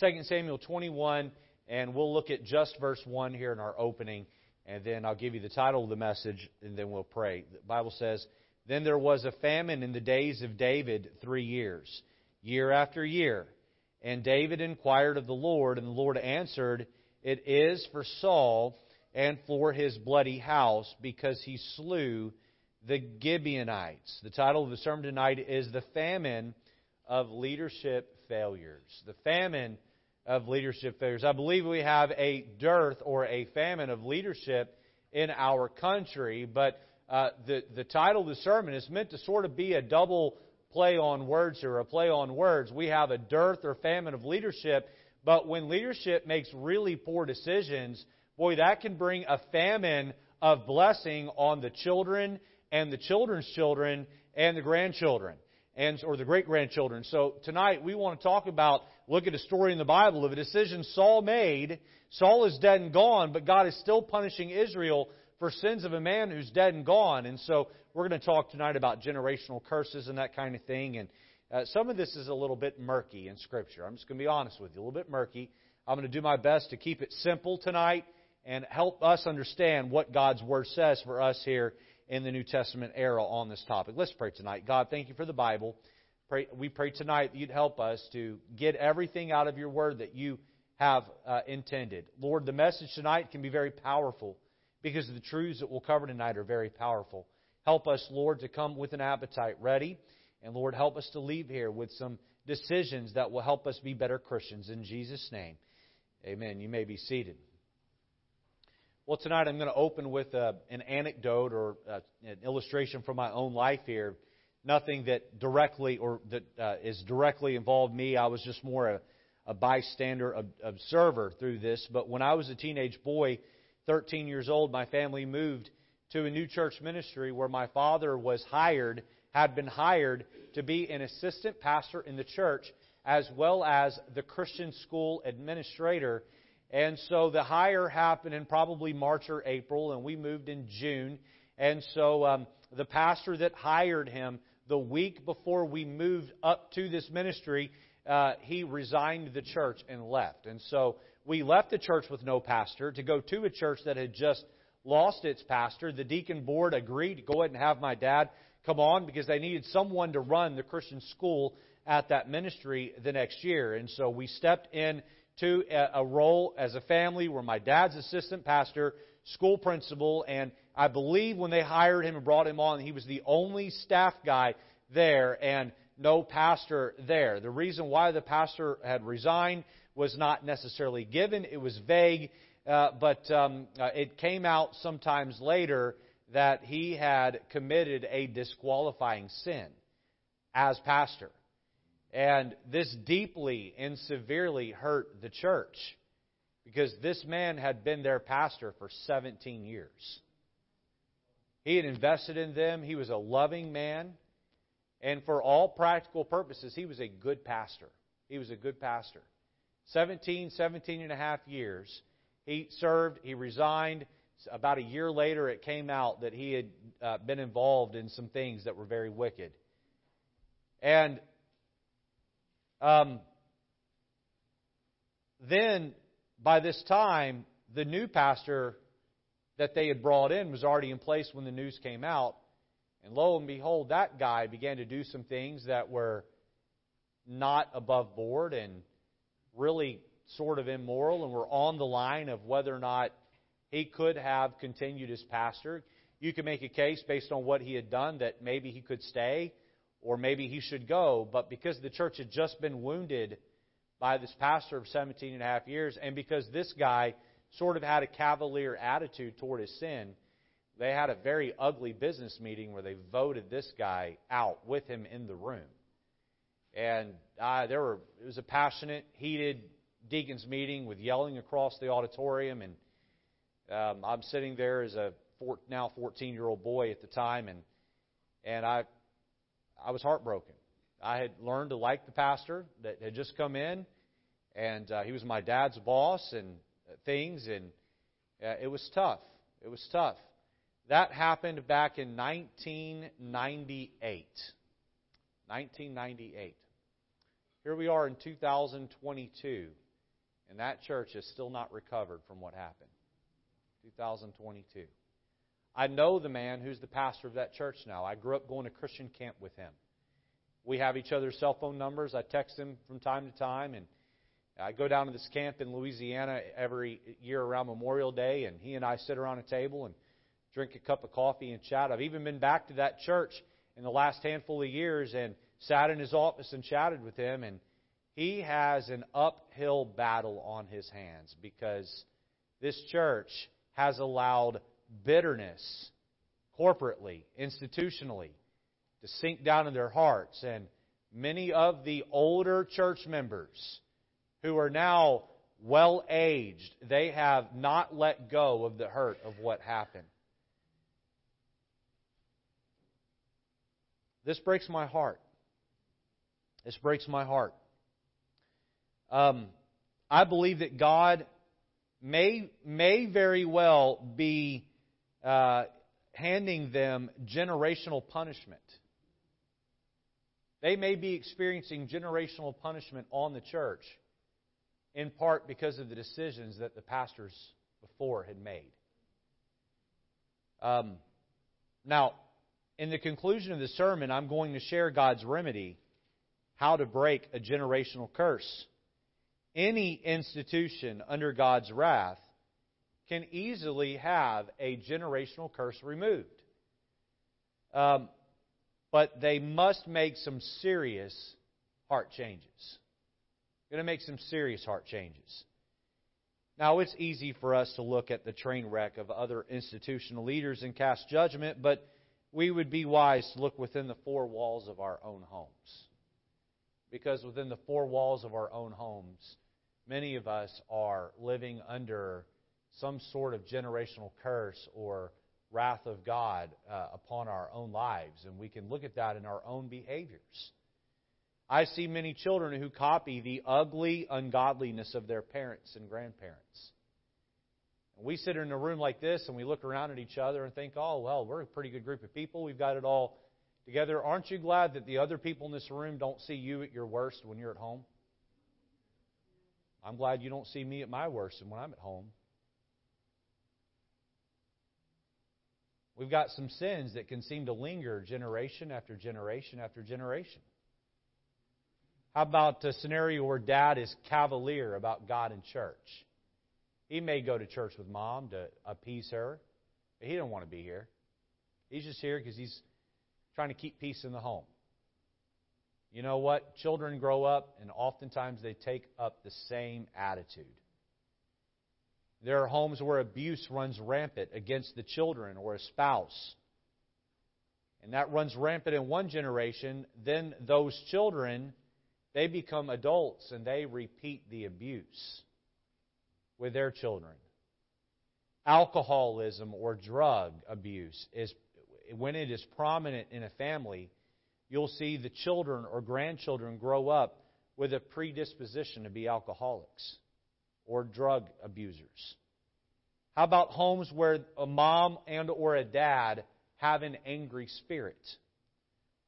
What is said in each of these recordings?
2 Samuel 21, and we'll look at just verse 1 here in our opening, and then I'll give you the title of the message, and then we'll pray. The Bible says, Then there was a famine in the days of David three years, year after year. And David inquired of the Lord, and the Lord answered, It is for Saul and for his bloody house, because he slew the Gibeonites. The title of the sermon tonight is The Famine of Leadership Failures. The Famine of Leadership Failures. I believe we have a dearth or a famine of leadership in our country, but uh, the, the title of the sermon is meant to sort of be a double play on words or a play on words. We have a dearth or famine of leadership, but when leadership makes really poor decisions, boy, that can bring a famine of blessing on the children and the children's children and the grandchildren and or the great grandchildren. So tonight we want to talk about look at a story in the Bible of a decision Saul made. Saul is dead and gone, but God is still punishing Israel for sins of a man who's dead and gone. And so we're going to talk tonight about generational curses and that kind of thing. And uh, some of this is a little bit murky in Scripture. I'm just going to be honest with you, a little bit murky. I'm going to do my best to keep it simple tonight and help us understand what God's Word says for us here in the New Testament era on this topic. Let's pray tonight. God, thank you for the Bible. Pray, we pray tonight that you'd help us to get everything out of your Word that you have uh, intended. Lord, the message tonight can be very powerful because the truths that we'll cover tonight are very powerful. Help us, Lord, to come with an appetite ready. And Lord, help us to leave here with some decisions that will help us be better Christians. In Jesus' name, amen. You may be seated. Well, tonight I'm going to open with uh, an anecdote or uh, an illustration from my own life here. Nothing that directly or that uh, is directly involved me. I was just more a, a bystander, observer through this. But when I was a teenage boy, 13 years old, my family moved to a new church ministry where my father was hired, had been hired to be an assistant pastor in the church as well as the Christian school administrator and so the hire happened in probably March or April, and we moved in June. And so um, the pastor that hired him the week before we moved up to this ministry, uh, he resigned the church and left. And so we left the church with no pastor to go to a church that had just lost its pastor. The deacon board agreed to go ahead and have my dad come on because they needed someone to run the Christian school at that ministry the next year. And so we stepped in to a role as a family where my dad's assistant pastor, school principal, and I believe when they hired him and brought him on, he was the only staff guy there and no pastor there. The reason why the pastor had resigned was not necessarily given, it was vague, uh, but um, uh, it came out sometimes later that he had committed a disqualifying sin as pastor. And this deeply and severely hurt the church because this man had been their pastor for 17 years. He had invested in them. He was a loving man. And for all practical purposes, he was a good pastor. He was a good pastor. 17, 17 and a half years. He served, he resigned. About a year later, it came out that he had uh, been involved in some things that were very wicked. And um, then, by this time, the new pastor that they had brought in was already in place when the news came out. And lo and behold, that guy began to do some things that were not above board and really sort of immoral and were on the line of whether or not he could have continued as pastor. You could make a case based on what he had done that maybe he could stay or maybe he should go. But because the church had just been wounded by this pastor of 17 and a half years, and because this guy sort of had a cavalier attitude toward his sin, they had a very ugly business meeting where they voted this guy out with him in the room. And uh, there were it was a passionate, heated deacons meeting with yelling across the auditorium, and um, I'm sitting there as a four, now 14 year old boy at the time, and and I I was heartbroken. I had learned to like the pastor that had just come in, and uh, he was my dad's boss and uh, things, and uh, it was tough. It was tough. That happened back in 1998. 1998. Here we are in 2022. And that church has still not recovered from what happened. 2022. I know the man who's the pastor of that church now. I grew up going to Christian camp with him. We have each other's cell phone numbers. I text him from time to time, and I go down to this camp in Louisiana every year around Memorial Day, and he and I sit around a table and drink a cup of coffee and chat. I've even been back to that church in the last handful of years and sat in his office and chatted with him, and he has an uphill battle on his hands because this church has allowed bitterness corporately, institutionally, to sink down in their hearts. And many of the older church members who are now well aged, they have not let go of the hurt of what happened. This breaks my heart. This breaks my heart. Um, I believe that God may, may very well be uh, handing them generational punishment. They may be experiencing generational punishment on the church, in part because of the decisions that the pastors before had made. Um, now, in the conclusion of the sermon, I'm going to share God's remedy how to break a generational curse any institution under God's wrath can easily have a generational curse removed. Um, but they must make some serious heart changes. Going to make some serious heart changes. Now, it's easy for us to look at the train wreck of other institutional leaders and cast judgment, but we would be wise to look within the four walls of our own homes. Because within the four walls of our own homes, many of us are living under some sort of generational curse or wrath of God uh, upon our own lives, and we can look at that in our own behaviors. I see many children who copy the ugly ungodliness of their parents and grandparents. And we sit in a room like this and we look around at each other and think, oh, well, we're a pretty good group of people. We've got it all together. Aren't you glad that the other people in this room don't see you at your worst when you're at home? I'm glad you don't see me at my worst when I'm at home. We've got some sins that can seem to linger generation after generation after generation. How about a scenario where dad is cavalier about God and church? He may go to church with mom to appease her, but he don't want to be here. He's just here because he's trying to keep peace in the home. You know what? Children grow up, and oftentimes they take up the same attitude. There are homes where abuse runs rampant against the children or a spouse. And that runs rampant in one generation. Then those children, they become adults and they repeat the abuse with their children. Alcoholism or drug abuse is when it is prominent in a family, you'll see the children or grandchildren grow up with a predisposition to be alcoholics or drug abusers. How about homes where a mom and or a dad have an angry spirit?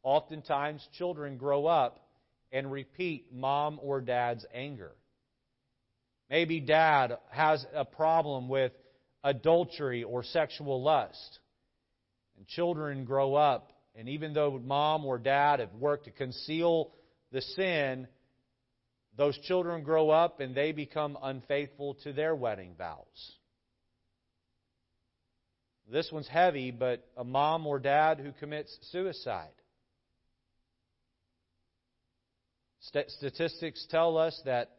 Oftentimes children grow up and repeat mom or dad's anger. Maybe dad has a problem with adultery or sexual lust. And children grow up and even though mom or dad have worked to conceal the sin, those children grow up and they become unfaithful to their wedding vows. This one's heavy, but a mom or dad who commits suicide. Statistics tell us that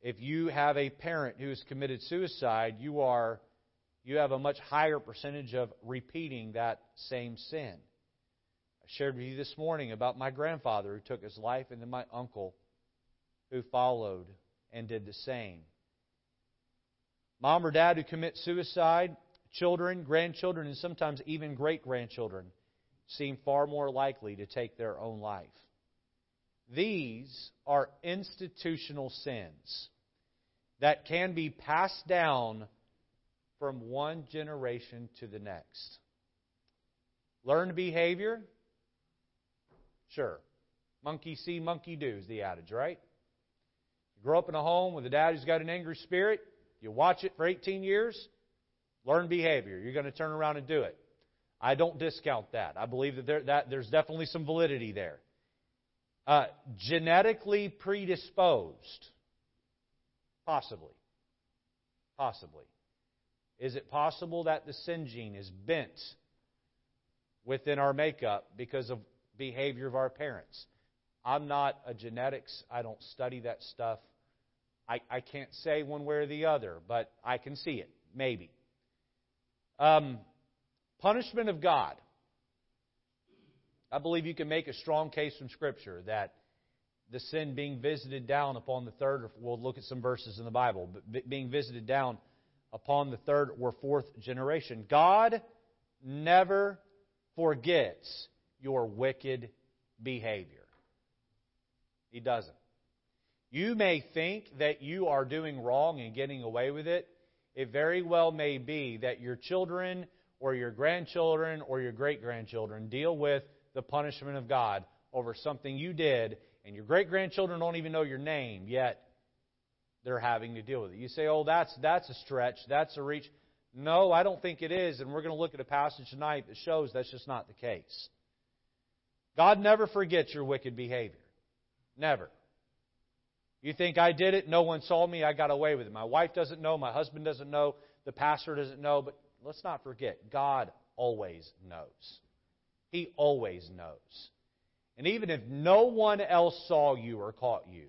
if you have a parent who has committed suicide, you are you have a much higher percentage of repeating that same sin I shared with you this morning about my grandfather who took his life and then my uncle who followed and did the same. Mom or dad who commit suicide, children, grandchildren, and sometimes even great grandchildren seem far more likely to take their own life. These are institutional sins that can be passed down from one generation to the next. Learned behavior Sure. Monkey see, monkey do is the adage, right? You grow up in a home with a dad who's got an angry spirit, you watch it for 18 years, learn behavior. You're going to turn around and do it. I don't discount that. I believe that, there, that there's definitely some validity there. Uh, genetically predisposed. Possibly. Possibly. Is it possible that the sin gene is bent within our makeup because of behavior of our parents? I'm not a genetics, I don't study that stuff. I, I can't say one way or the other, but I can see it, maybe. Um, punishment of God. I believe you can make a strong case from Scripture that the sin being visited down upon the third, we'll look at some verses in the Bible, but being visited down upon the third or fourth generation. God never forgets your wicked behavior. He doesn't. You may think that you are doing wrong and getting away with it. It very well may be that your children or your grandchildren or your great grandchildren deal with the punishment of God over something you did, and your great grandchildren don't even know your name, yet they're having to deal with it. You say, oh, that's, that's a stretch, that's a reach. No, I don't think it is, and we're going to look at a passage tonight that shows that's just not the case. God never forgets your wicked behavior. Never. You think I did it, no one saw me, I got away with it. My wife doesn't know, my husband doesn't know, the pastor doesn't know, but let's not forget, God always knows. He always knows. And even if no one else saw you or caught you,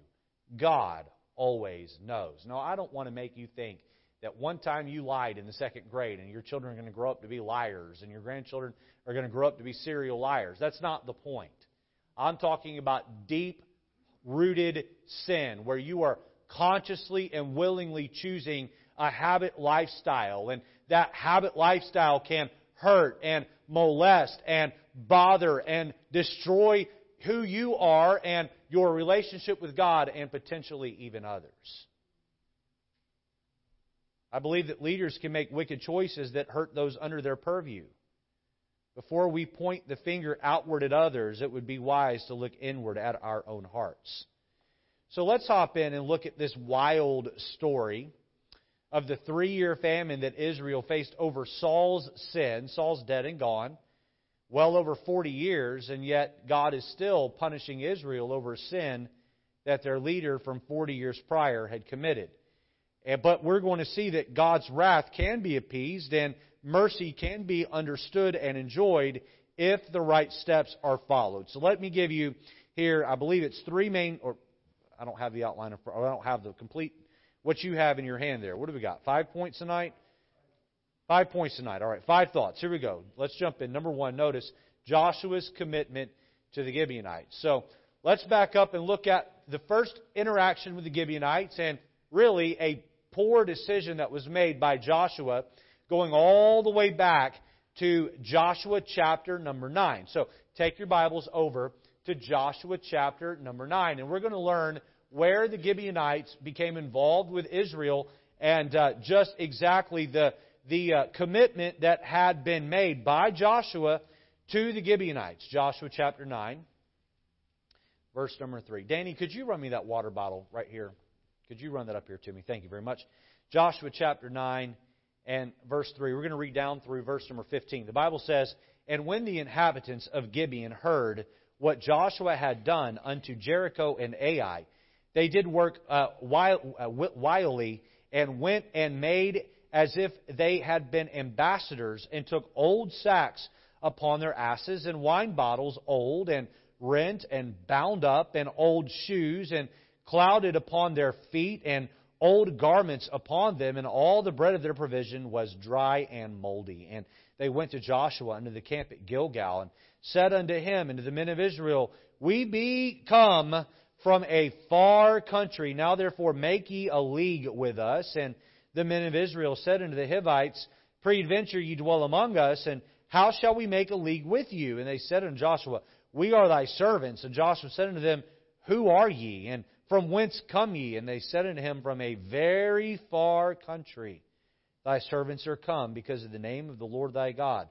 God always knows. No, I don't want to make you think that one time you lied in the second grade and your children are going to grow up to be liars and your grandchildren are going to grow up to be serial liars. That's not the point. I'm talking about deep rooted sin where you are consciously and willingly choosing a habit lifestyle and that habit lifestyle can hurt and molest and bother and destroy who you are and your relationship with God and potentially even others. I believe that leaders can make wicked choices that hurt those under their purview. Before we point the finger outward at others, it would be wise to look inward at our own hearts. So let's hop in and look at this wild story of the three year famine that Israel faced over Saul's sin. Saul's dead and gone, well over 40 years, and yet God is still punishing Israel over a sin that their leader from 40 years prior had committed. But we're going to see that God's wrath can be appeased and mercy can be understood and enjoyed if the right steps are followed. So let me give you here, I believe it's three main, or I don't have the outline, of, or I don't have the complete what you have in your hand there. What do we got? Five points tonight? Five points tonight. All right, five thoughts. Here we go. Let's jump in. Number one, notice Joshua's commitment to the Gibeonites. So let's back up and look at the first interaction with the Gibeonites and really a poor decision that was made by Joshua going all the way back to Joshua chapter number 9. So take your Bibles over to Joshua chapter number 9. And we're going to learn where the Gibeonites became involved with Israel and uh, just exactly the, the uh, commitment that had been made by Joshua to the Gibeonites. Joshua chapter 9, verse number 3. Danny, could you run me that water bottle right here? Could you run that up here to me? Thank you very much. Joshua chapter 9 and verse 3. We're going to read down through verse number 15. The Bible says, And when the inhabitants of Gibeon heard what Joshua had done unto Jericho and Ai, they did work uh, uh wily and went and made as if they had been ambassadors and took old sacks upon their asses and wine bottles old and rent and bound up and old shoes and clouded upon their feet and old garments upon them and all the bread of their provision was dry and moldy and they went to Joshua unto the camp at Gilgal and said unto him and to the men of Israel we be come from a far country. Now therefore make ye a league with us. And the men of Israel said unto the Hivites, Peradventure ye dwell among us, and how shall we make a league with you? And they said unto Joshua, We are thy servants. And Joshua said unto them, Who are ye? And from whence come ye? And they said unto him, From a very far country. Thy servants are come because of the name of the Lord thy God.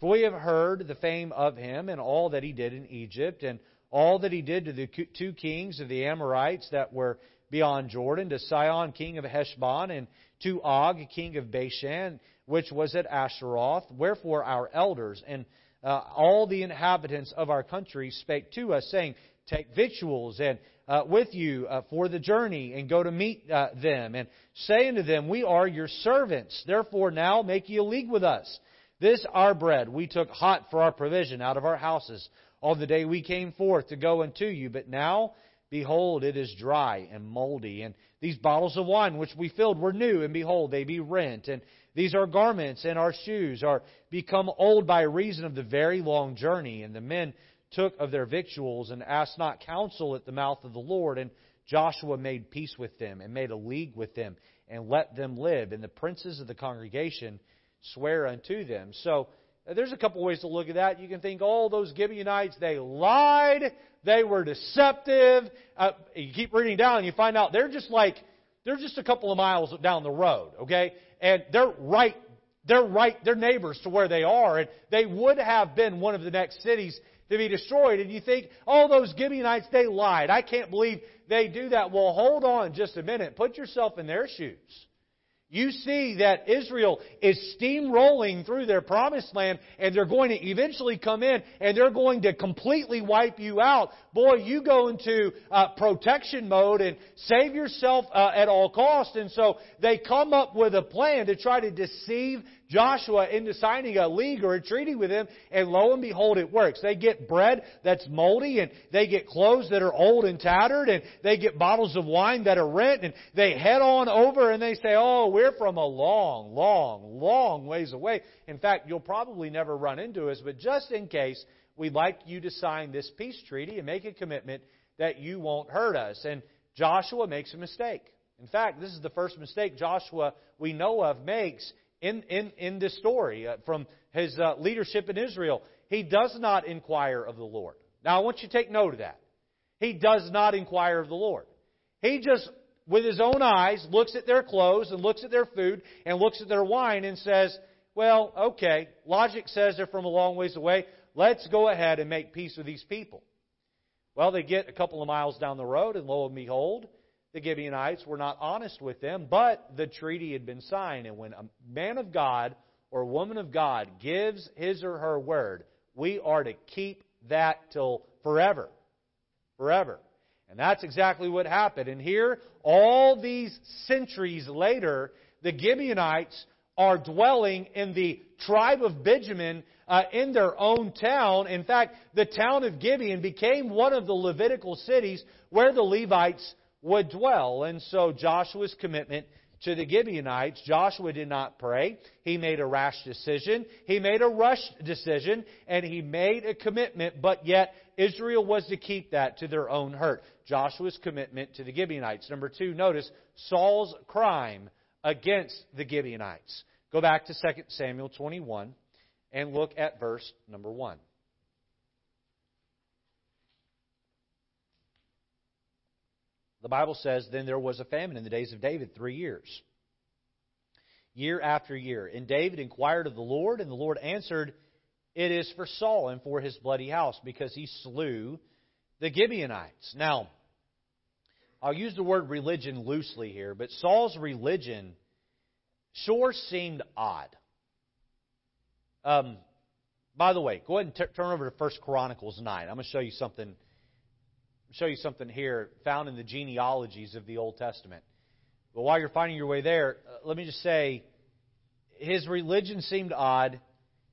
For we have heard the fame of him and all that he did in Egypt, and all that he did to the two kings of the Amorites that were beyond Jordan, to Sihon, king of Heshbon, and to Og, king of Bashan, which was at Ashtaroth. Wherefore our elders and uh, all the inhabitants of our country spake to us, saying, Take victuals and uh, with you uh, for the journey, and go to meet uh, them, and say unto them, We are your servants. Therefore now make ye a league with us. This our bread we took hot for our provision out of our houses on the day we came forth to go unto you. But now, behold, it is dry and moldy. And these bottles of wine which we filled were new, and behold, they be rent. And these our garments and our shoes are become old by reason of the very long journey. And the men took of their victuals and asked not counsel at the mouth of the Lord. And Joshua made peace with them and made a league with them and let them live. And the princes of the congregation swear unto them. So uh, there's a couple ways to look at that. You can think, oh, those Gibeonites, they lied, they were deceptive. Uh, you keep reading down and you find out they're just like, they're just a couple of miles down the road, okay? And they're right, they're right, they're neighbors to where they are, and they would have been one of the next cities to be destroyed. And you think, oh, those Gibeonites, they lied. I can't believe they do that. Well, hold on just a minute. Put yourself in their shoes you see that Israel is steamrolling through their promised land and they're going to eventually come in and they're going to completely wipe you out. Boy, you go into uh, protection mode and save yourself uh, at all cost. And so they come up with a plan to try to deceive Joshua into signing a league or a treaty with them, and lo and behold, it works. They get bread that's moldy, and they get clothes that are old and tattered, and they get bottles of wine that are rent, and they head on over and they say, Oh, we're from a long, long, long ways away. In fact, you'll probably never run into us, but just in case, we'd like you to sign this peace treaty and make a commitment that you won't hurt us. And Joshua makes a mistake. In fact, this is the first mistake Joshua we know of makes in, in, in this story uh, from his uh, leadership in Israel. He does not inquire of the Lord. Now, I want you to take note of that. He does not inquire of the Lord. He just, with his own eyes, looks at their clothes and looks at their food and looks at their wine and says, Well, okay, logic says they're from a long ways away. Let's go ahead and make peace with these people. Well, they get a couple of miles down the road, and lo and behold, the Gibeonites were not honest with them, but the treaty had been signed. And when a man of God or woman of God gives his or her word, we are to keep that till forever. Forever. And that's exactly what happened. And here, all these centuries later, the Gibeonites are dwelling in the tribe of Benjamin uh, in their own town. In fact, the town of Gibeon became one of the Levitical cities where the Levites would dwell. And so Joshua's commitment to the Gibeonites, Joshua did not pray. He made a rash decision. He made a rushed decision, and he made a commitment, but yet Israel was to keep that to their own hurt. Joshua's commitment to the Gibeonites. Number two, notice Saul's crime against the Gibeonites. Go back to 2 Samuel 21 and look at verse number 1. The Bible says, Then there was a famine in the days of David three years, year after year. And David inquired of the Lord, and the Lord answered, It is for Saul and for his bloody house, because he slew the Gibeonites. Now, I'll use the word religion loosely here, but Saul's religion sure seemed odd. Um, by the way, go ahead and t- turn over to 1 Chronicles 9. I'm going to show you something show you something here found in the genealogies of the Old Testament. But while you're finding your way there, uh, let me just say his religion seemed odd.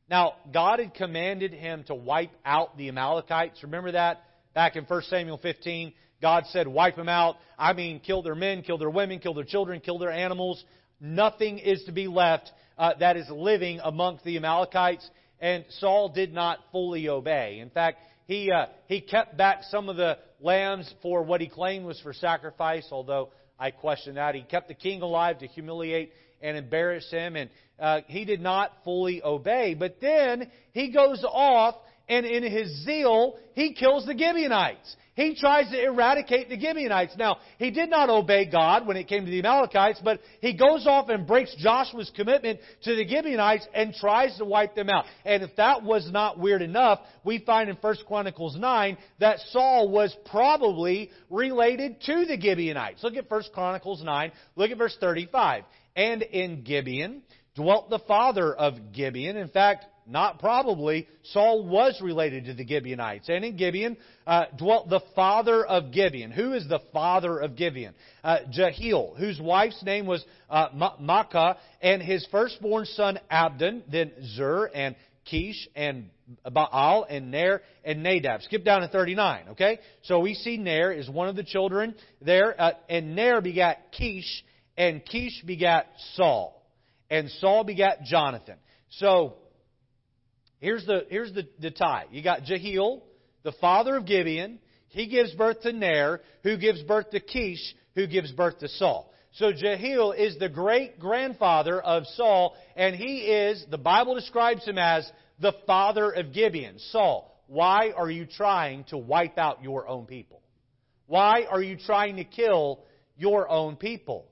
Now, God had commanded him to wipe out the Amalekites. Remember that? Back in 1 Samuel 15, God said, wipe them out. I mean, kill their men, kill their women, kill their children, kill their animals. Nothing is to be left uh, that is living amongst the Amalekites. And Saul did not fully obey. In fact, he, uh, he kept back some of the lambs for what he claimed was for sacrifice, although I question that. He kept the king alive to humiliate and embarrass him, and uh, he did not fully obey. But then he goes off and in his zeal, he kills the Gibeonites. He tries to eradicate the Gibeonites. Now, he did not obey God when it came to the Amalekites, but he goes off and breaks Joshua's commitment to the Gibeonites and tries to wipe them out. And if that was not weird enough, we find in 1 Chronicles 9 that Saul was probably related to the Gibeonites. Look at 1 Chronicles 9, look at verse 35. And in Gibeon dwelt the father of Gibeon. In fact, not probably, Saul was related to the Gibeonites. And in Gibeon uh, dwelt the father of Gibeon. Who is the father of Gibeon? Uh, Jehiel, whose wife's name was uh, Maacah, and his firstborn son Abdon, then Zur and Kish and Baal and Ner and Nadab. Skip down to 39, okay? So we see Ner is one of the children there, uh, and Ner begat Kish, and Kish begat Saul, and Saul begat Jonathan. So Here's the, here's the, the tie. You got Jehiel, the father of Gibeon. He gives birth to Ner, who gives birth to Kish, who gives birth to Saul. So Jehiel is the great grandfather of Saul, and he is, the Bible describes him as the father of Gibeon. Saul, why are you trying to wipe out your own people? Why are you trying to kill your own people?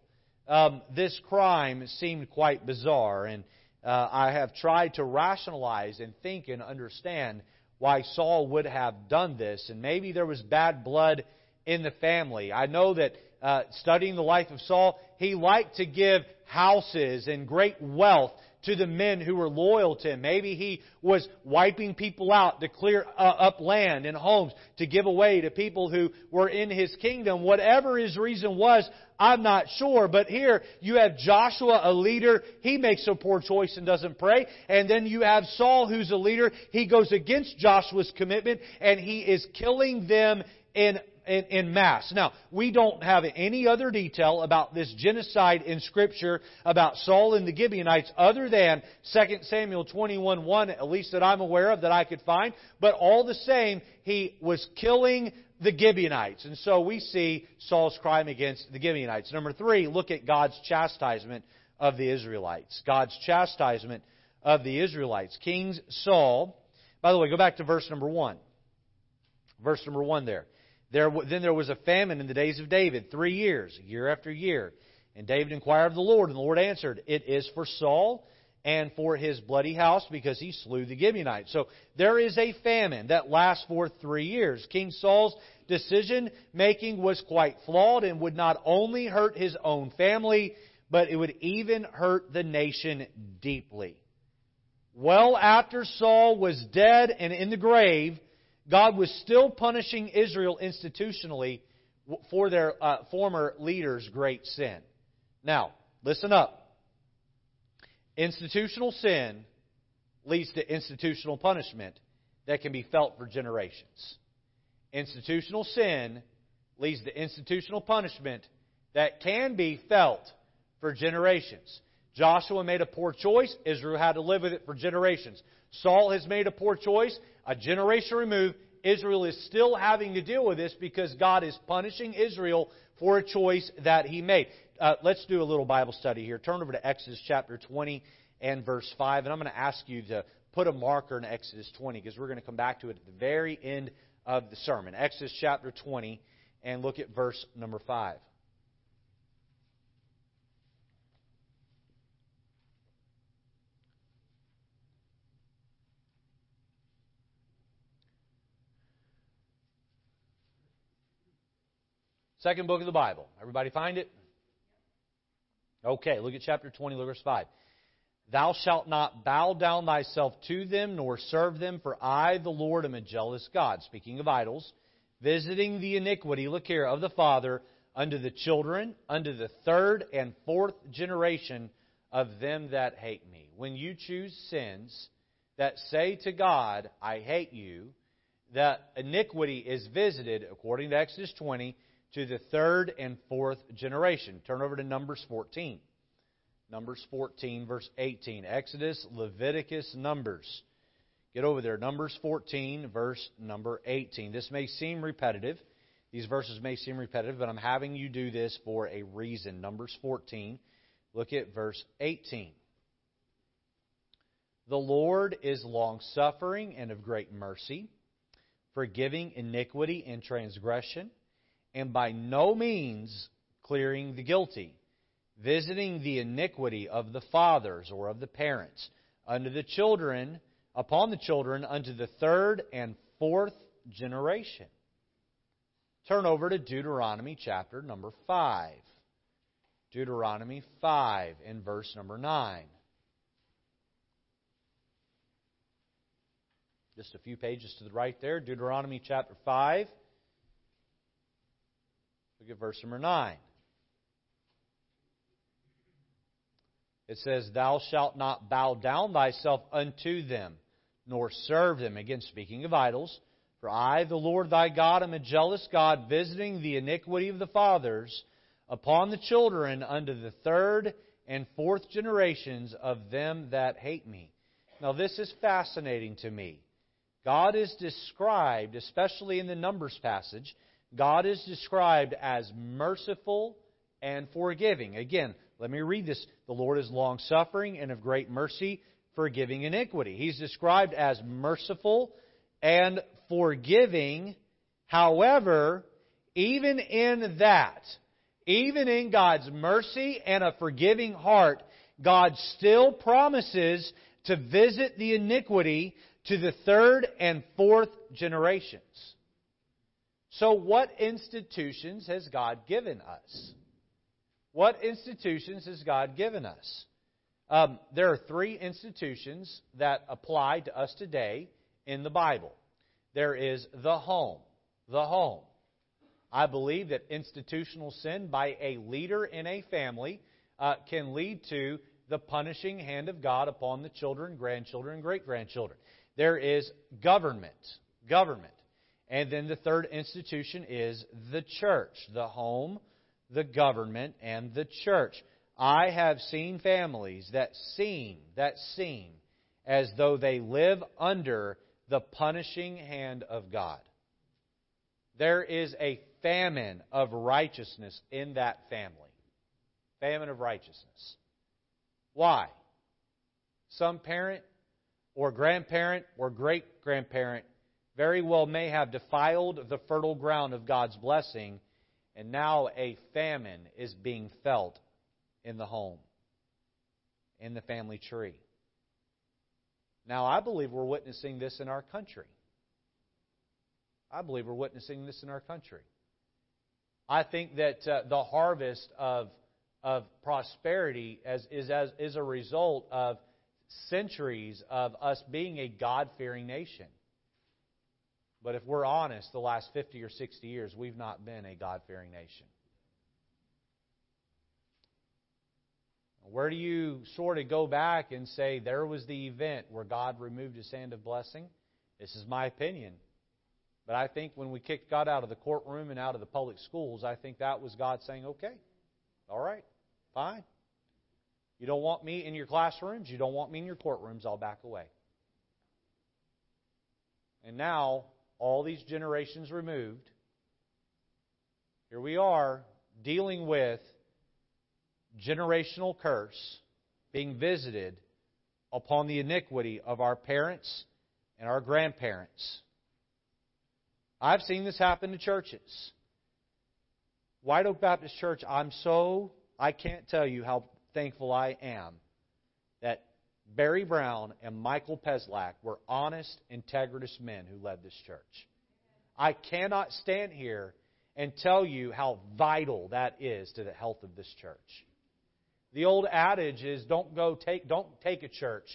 Um, this crime seemed quite bizarre, and uh, I have tried to rationalize and think and understand why Saul would have done this. And maybe there was bad blood in the family. I know that uh, studying the life of Saul, he liked to give houses and great wealth to the men who were loyal to him. Maybe he was wiping people out to clear uh, up land and homes to give away to people who were in his kingdom. Whatever his reason was, I'm not sure. But here you have Joshua, a leader. He makes a poor choice and doesn't pray. And then you have Saul, who's a leader. He goes against Joshua's commitment and he is killing them in in, in, mass. Now, we don't have any other detail about this genocide in Scripture about Saul and the Gibeonites other than 2 Samuel 21 1, at least that I'm aware of, that I could find. But all the same, he was killing the Gibeonites. And so we see Saul's crime against the Gibeonites. Number three, look at God's chastisement of the Israelites. God's chastisement of the Israelites. King Saul, by the way, go back to verse number one. Verse number one there. There, then there was a famine in the days of David, three years, year after year. And David inquired of the Lord, and the Lord answered, It is for Saul and for his bloody house because he slew the Gibeonites. So there is a famine that lasts for three years. King Saul's decision making was quite flawed and would not only hurt his own family, but it would even hurt the nation deeply. Well after Saul was dead and in the grave, God was still punishing Israel institutionally for their uh, former leader's great sin. Now, listen up. Institutional sin leads to institutional punishment that can be felt for generations. Institutional sin leads to institutional punishment that can be felt for generations. Joshua made a poor choice. Israel had to live with it for generations. Saul has made a poor choice. A generation removed, Israel is still having to deal with this because God is punishing Israel for a choice that he made. Uh, let's do a little Bible study here. Turn over to Exodus chapter 20 and verse 5. And I'm going to ask you to put a marker in Exodus 20 because we're going to come back to it at the very end of the sermon. Exodus chapter 20 and look at verse number 5. Second book of the Bible. Everybody find it? Okay, look at chapter 20, look at verse 5. Thou shalt not bow down thyself to them, nor serve them, for I, the Lord, am a jealous God. Speaking of idols, visiting the iniquity, look here, of the father unto the children, unto the third and fourth generation of them that hate me. When you choose sins that say to God, I hate you, that iniquity is visited, according to Exodus 20, to the third and fourth generation. Turn over to Numbers 14. Numbers 14, verse 18. Exodus, Leviticus, Numbers. Get over there. Numbers 14, verse number 18. This may seem repetitive. These verses may seem repetitive, but I'm having you do this for a reason. Numbers 14. Look at verse 18. The Lord is longsuffering and of great mercy, forgiving iniquity and transgression, and by no means clearing the guilty, visiting the iniquity of the fathers or of the parents unto the children, upon the children unto the third and fourth generation. Turn over to Deuteronomy chapter number 5. Deuteronomy 5 and verse number 9. Just a few pages to the right there, Deuteronomy chapter 5. Look at verse number 9. It says, Thou shalt not bow down thyself unto them, nor serve them. Again, speaking of idols. For I, the Lord thy God, am a jealous God, visiting the iniquity of the fathers upon the children unto the third and fourth generations of them that hate me. Now, this is fascinating to me. God is described, especially in the Numbers passage, God is described as merciful and forgiving. Again, let me read this. The Lord is long suffering and of great mercy, forgiving iniquity. He's described as merciful and forgiving. However, even in that, even in God's mercy and a forgiving heart, God still promises to visit the iniquity to the third and fourth generations. So, what institutions has God given us? What institutions has God given us? Um, there are three institutions that apply to us today in the Bible. There is the home. The home. I believe that institutional sin by a leader in a family uh, can lead to the punishing hand of God upon the children, grandchildren, and great grandchildren. There is government. Government. And then the third institution is the church, the home, the government, and the church. I have seen families that seem, that seem as though they live under the punishing hand of God. There is a famine of righteousness in that family. Famine of righteousness. Why? Some parent or grandparent or great grandparent very well may have defiled the fertile ground of God's blessing, and now a famine is being felt in the home, in the family tree. Now, I believe we're witnessing this in our country. I believe we're witnessing this in our country. I think that uh, the harvest of, of prosperity as, is, as, is a result of centuries of us being a God fearing nation. But if we're honest, the last 50 or 60 years, we've not been a God fearing nation. Where do you sort of go back and say there was the event where God removed his hand of blessing? This is my opinion. But I think when we kicked God out of the courtroom and out of the public schools, I think that was God saying, okay, all right, fine. You don't want me in your classrooms. You don't want me in your courtrooms. I'll back away. And now, all these generations removed, here we are dealing with generational curse being visited upon the iniquity of our parents and our grandparents. I've seen this happen to churches. White Oak Baptist Church, I'm so, I can't tell you how thankful I am Barry Brown and Michael Peslak were honest, integritous men who led this church. I cannot stand here and tell you how vital that is to the health of this church. The old adage is don't go take don't take a church.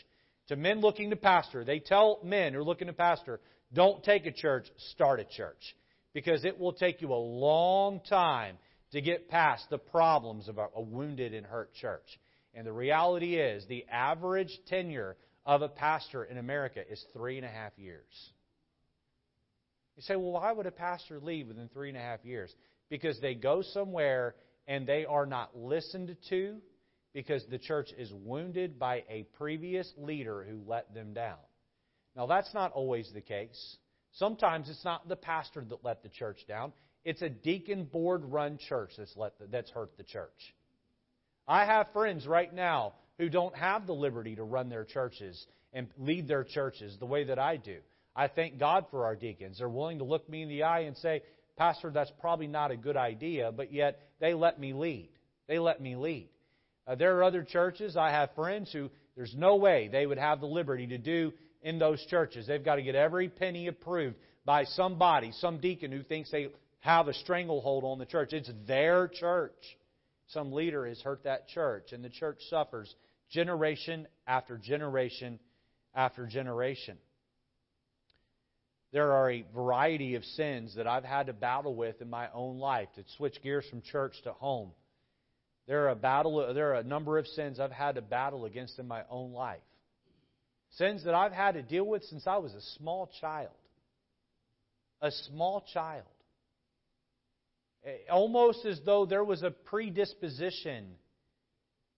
To men looking to pastor, they tell men who are looking to pastor, don't take a church, start a church. Because it will take you a long time to get past the problems of a wounded and hurt church. And the reality is, the average tenure of a pastor in America is three and a half years. You say, well, why would a pastor leave within three and a half years? Because they go somewhere and they are not listened to because the church is wounded by a previous leader who let them down. Now, that's not always the case. Sometimes it's not the pastor that let the church down. It's a deacon board run church that's, let the, that's hurt the church. I have friends right now who don't have the liberty to run their churches and lead their churches the way that I do. I thank God for our deacons. They're willing to look me in the eye and say, Pastor, that's probably not a good idea, but yet they let me lead. They let me lead. Uh, there are other churches, I have friends who there's no way they would have the liberty to do in those churches. They've got to get every penny approved by somebody, some deacon who thinks they have a stranglehold on the church. It's their church. Some leader has hurt that church, and the church suffers generation after generation after generation. There are a variety of sins that I've had to battle with in my own life to switch gears from church to home. There are a battle there are a number of sins I've had to battle against in my own life. Sins that I've had to deal with since I was a small child. A small child. Almost as though there was a predisposition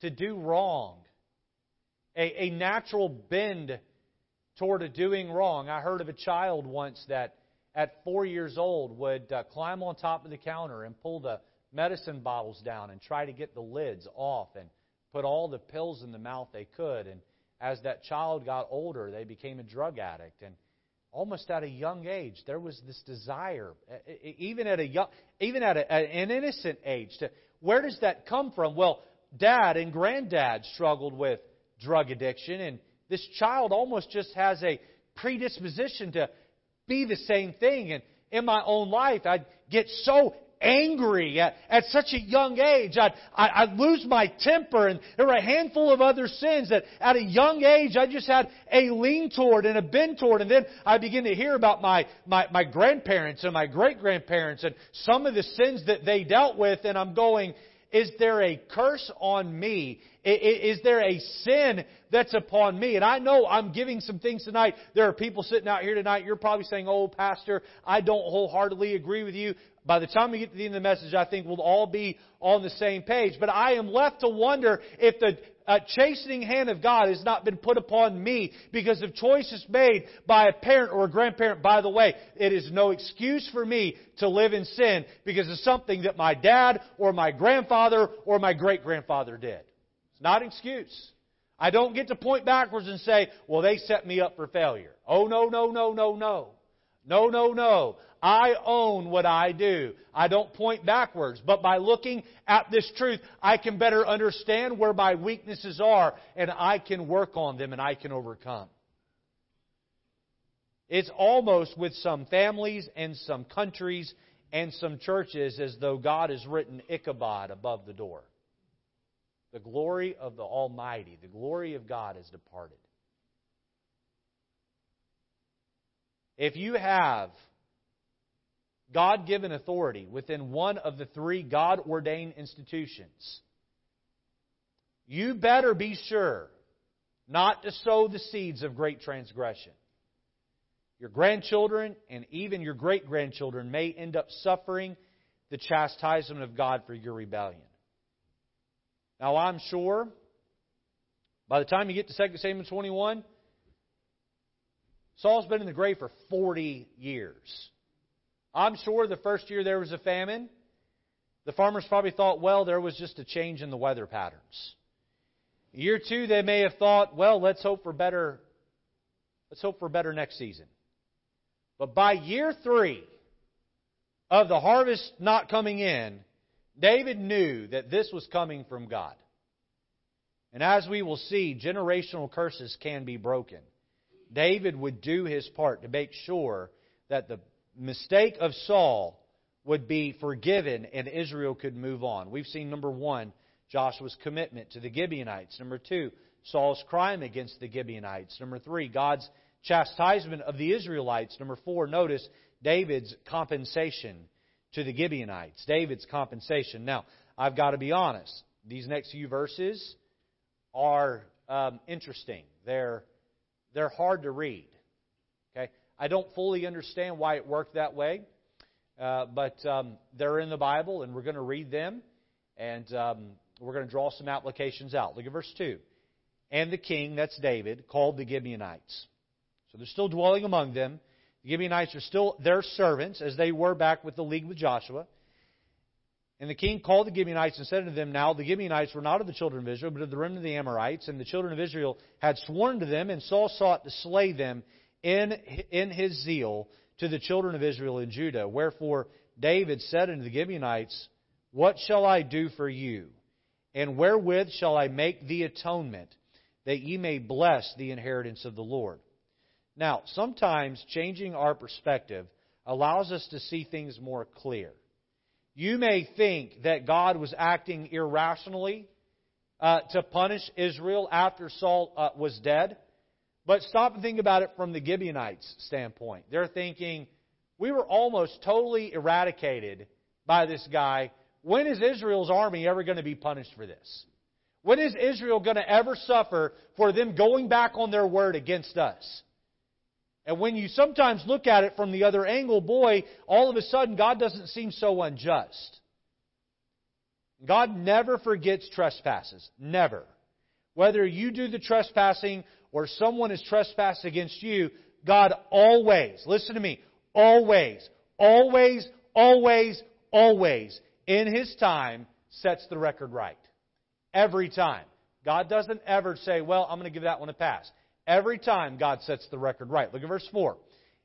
to do wrong. A, a natural bend toward a doing wrong. I heard of a child once that at four years old would uh, climb on top of the counter and pull the medicine bottles down and try to get the lids off and put all the pills in the mouth they could. And as that child got older, they became a drug addict. And almost at a young age, there was this desire, even at a young, even at a, an innocent age, to where does that come from? Well, dad and granddad struggled with drug addiction, and this child almost just has a predisposition to be the same thing. And in my own life, I'd get so angry at, at such a young age. I'd, I'd lose my temper, and there were a handful of other sins that at a young age I just had a lean toward and a bend toward. And then I begin to hear about my, my, my grandparents and my great grandparents and some of the sins that they dealt with, and I'm going, is there a curse on me? Is there a sin that's upon me? And I know I'm giving some things tonight. There are people sitting out here tonight. You're probably saying, Oh, Pastor, I don't wholeheartedly agree with you. By the time we get to the end of the message, I think we'll all be on the same page. But I am left to wonder if the uh, chastening hand of God has not been put upon me because of choices made by a parent or a grandparent. By the way, it is no excuse for me to live in sin because of something that my dad or my grandfather or my great grandfather did. It's not an excuse. I don't get to point backwards and say, well, they set me up for failure. Oh, no, no, no, no, no. No, no, no. I own what I do. I don't point backwards. But by looking at this truth, I can better understand where my weaknesses are and I can work on them and I can overcome. It's almost with some families and some countries and some churches as though God has written Ichabod above the door. The glory of the Almighty, the glory of God has departed. If you have God given authority within one of the three God ordained institutions, you better be sure not to sow the seeds of great transgression. Your grandchildren and even your great grandchildren may end up suffering the chastisement of God for your rebellion. Now, I'm sure by the time you get to 2 Samuel 21, Saul's been in the grave for 40 years. I'm sure the first year there was a famine, the farmers probably thought, well, there was just a change in the weather patterns. Year two, they may have thought, well, let's hope for better. Let's hope for better next season. But by year three of the harvest not coming in, David knew that this was coming from God. And as we will see, generational curses can be broken. David would do his part to make sure that the mistake of Saul would be forgiven and Israel could move on. We've seen number one, Joshua's commitment to the Gibeonites. Number two, Saul's crime against the Gibeonites. Number three, God's chastisement of the Israelites. Number four, notice David's compensation to the Gibeonites. David's compensation. Now, I've got to be honest. These next few verses are um, interesting. They're they're hard to read. Okay, I don't fully understand why it worked that way, uh, but um, they're in the Bible, and we're going to read them, and um, we're going to draw some applications out. Look at verse two. And the king, that's David, called the Gibeonites. So they're still dwelling among them. The Gibeonites are still their servants, as they were back with the league with Joshua. And the king called the Gibeonites and said unto them, Now the Gibeonites were not of the children of Israel, but of the remnant of the Amorites. And the children of Israel had sworn to them, and Saul sought to slay them in, in his zeal to the children of Israel and Judah. Wherefore David said unto the Gibeonites, What shall I do for you? And wherewith shall I make the atonement, that ye may bless the inheritance of the Lord? Now, sometimes changing our perspective allows us to see things more clear. You may think that God was acting irrationally uh, to punish Israel after Saul uh, was dead, but stop and think about it from the Gibeonites' standpoint. They're thinking, we were almost totally eradicated by this guy. When is Israel's army ever going to be punished for this? When is Israel going to ever suffer for them going back on their word against us? And when you sometimes look at it from the other angle, boy, all of a sudden God doesn't seem so unjust. God never forgets trespasses. Never. Whether you do the trespassing or someone is trespassed against you, God always, listen to me, always, always, always, always, in His time, sets the record right. Every time. God doesn't ever say, well, I'm going to give that one a pass. Every time God sets the record right. Look at verse 4.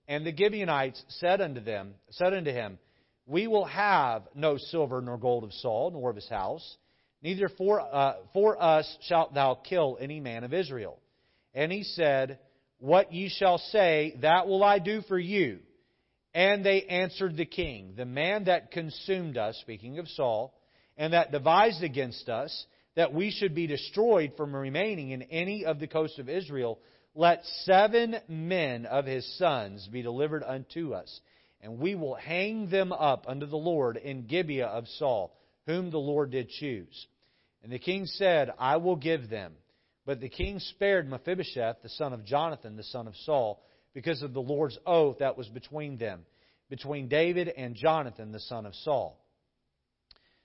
And the Gibeonites said unto them, said unto him, We will have no silver nor gold of Saul, nor of his house, neither for, uh, for us shalt thou kill any man of Israel. And he said, What ye shall say, that will I do for you. And they answered the king, The man that consumed us, speaking of Saul, and that devised against us, that we should be destroyed from remaining in any of the coast of Israel, let seven men of his sons be delivered unto us, and we will hang them up unto the Lord in Gibeah of Saul, whom the Lord did choose. And the king said, I will give them. But the king spared Mephibosheth, the son of Jonathan, the son of Saul, because of the Lord's oath that was between them, between David and Jonathan, the son of Saul.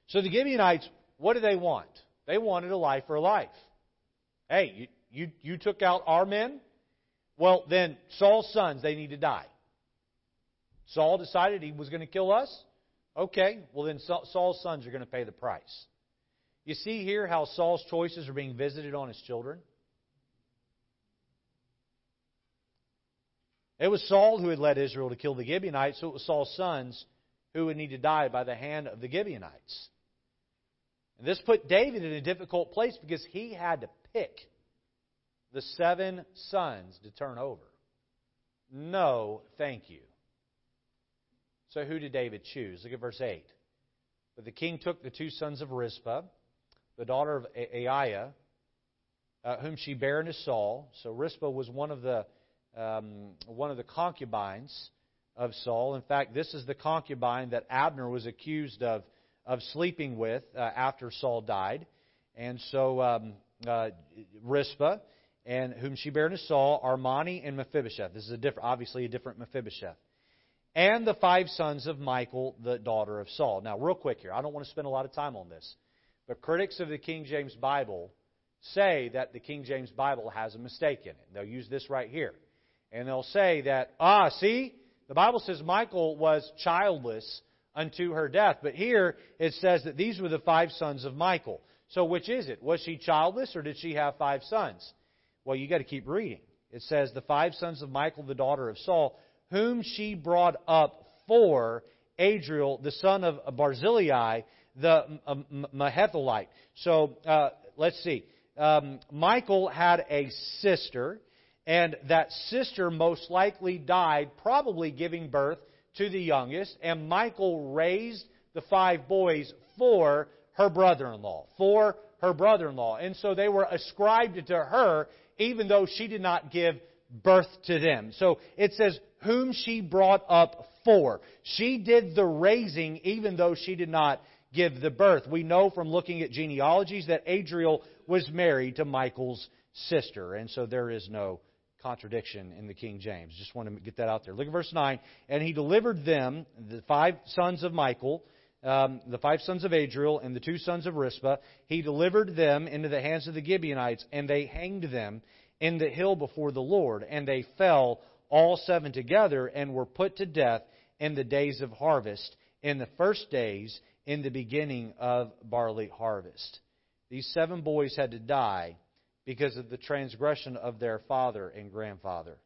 So the Gibeonites, what do they want? They wanted a life for a life. Hey, you, you, you took out our men? Well, then Saul's sons, they need to die. Saul decided he was going to kill us? Okay, well then Saul's sons are going to pay the price. You see here how Saul's choices are being visited on his children? It was Saul who had led Israel to kill the Gibeonites, so it was Saul's sons who would need to die by the hand of the Gibeonites. And this put David in a difficult place because he had to pick the seven sons to turn over. No, thank you. So who did David choose? Look at verse 8. But the king took the two sons of Rizpah, the daughter of Aiah, uh, whom she bare unto Saul. So Rizpah was one of the um, one of the concubines of Saul. In fact, this is the concubine that Abner was accused of of sleeping with uh, after Saul died. And so um, uh, Rizpah, and whom she bare to Saul, Armoni and Mephibosheth. This is a different, obviously a different Mephibosheth. And the five sons of Michal, the daughter of Saul. Now, real quick here, I don't want to spend a lot of time on this, but critics of the King James Bible say that the King James Bible has a mistake in it. They'll use this right here. And they'll say that, ah, see, the Bible says Michal was childless unto her death. But here it says that these were the five sons of Michal. So which is it? Was she childless or did she have five sons? Well, you got to keep reading. It says, The five sons of Michal, the daughter of Saul, whom she brought up for Adriel, the son of Barzillai, the Meholathite. So uh, let's see. Um, Michal had a sister, and that sister most likely died, probably giving birth to the youngest, and Michal raised the five boys for her brother in law, for her brother in law. And so they were ascribed to her, even though she did not give birth to them. So it says, whom she brought up for. She did the raising, even though she did not give the birth. We know from looking at genealogies that Adriel was married to Michal's sister, and so there is no contradiction in the King James. Just want to get that out there. Look at verse 9. And he delivered them, the five sons of Michal, um, the five sons of Adriel, and the two sons of Rizpah. He delivered them into the hands of the Gibeonites, and they hanged them in the hill before the Lord. And they fell all seven together and were put to death in the days of harvest, in the first days in the beginning of barley harvest. These seven boys had to die because of the transgression of their father and grandfather.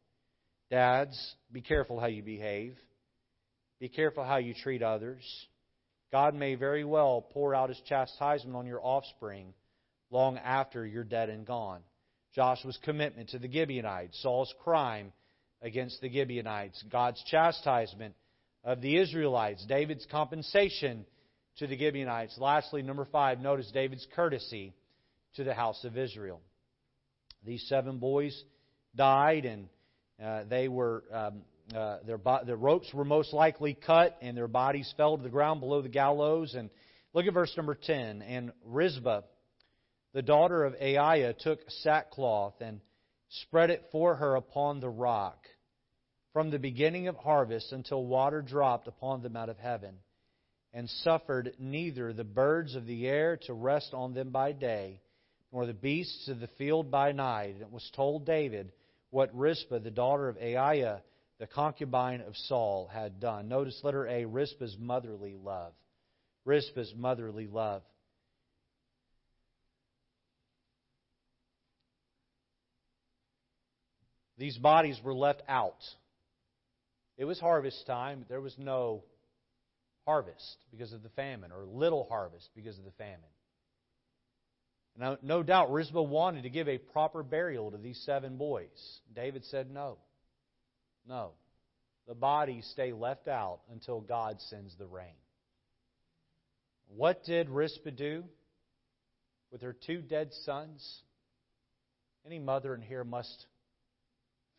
Dads, be careful how you behave. Be careful how you treat others. God may very well pour out his chastisement on your offspring long after you're dead and gone. Joshua's commitment to the Gibeonites, Saul's crime against the Gibeonites, God's chastisement of the Israelites, David's compensation to the Gibeonites. Lastly, number five, notice David's courtesy to the house of Israel. These seven boys died, and uh, they were um, uh, their ropes were most likely cut, and their bodies fell to the ground below the gallows. And look at verse number ten. And Rizpah, the daughter of Aiah, took sackcloth and spread it for her upon the rock, from the beginning of harvest until water dropped upon them out of heaven and suffered neither the birds of the air to rest on them by day, nor the beasts of the field by night. And it was told David what Rizpah, the daughter of Aiah, the concubine of Saul, had done. Notice letter A, Rizpah's motherly love. Rizpah's motherly love. These bodies were left out. It was harvest time. But there was no harvest because of the famine, or little harvest because of the famine. Now, no doubt Rizpah wanted to give a proper burial to these seven boys. David said no. No. The bodies stay left out until God sends the rain. What did Rizpah do with her two dead sons? Any mother in here must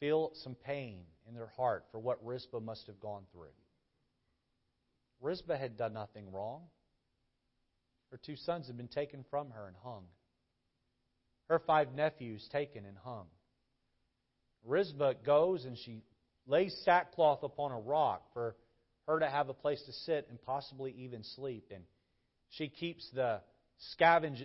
feel some pain in their heart for what Rizpah must have gone through. Rizpah had done nothing wrong. Her two sons had been taken from her and hung. Her five nephews taken and hung. Rizpah goes and she lays sackcloth upon a rock for her to have a place to sit and possibly even sleep. And she keeps the scavenger,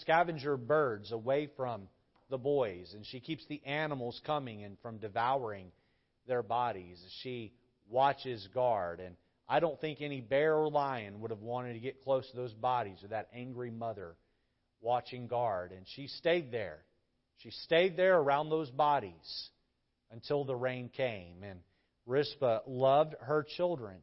scavenger birds away from the boys, and she keeps the animals coming and from devouring their bodies. She watches guard, and I don't think any bear or lion would have wanted to get close to those bodies of that angry mother watching guard. And she stayed there. She stayed there around those bodies until the rain came. And Rizpah loved her children,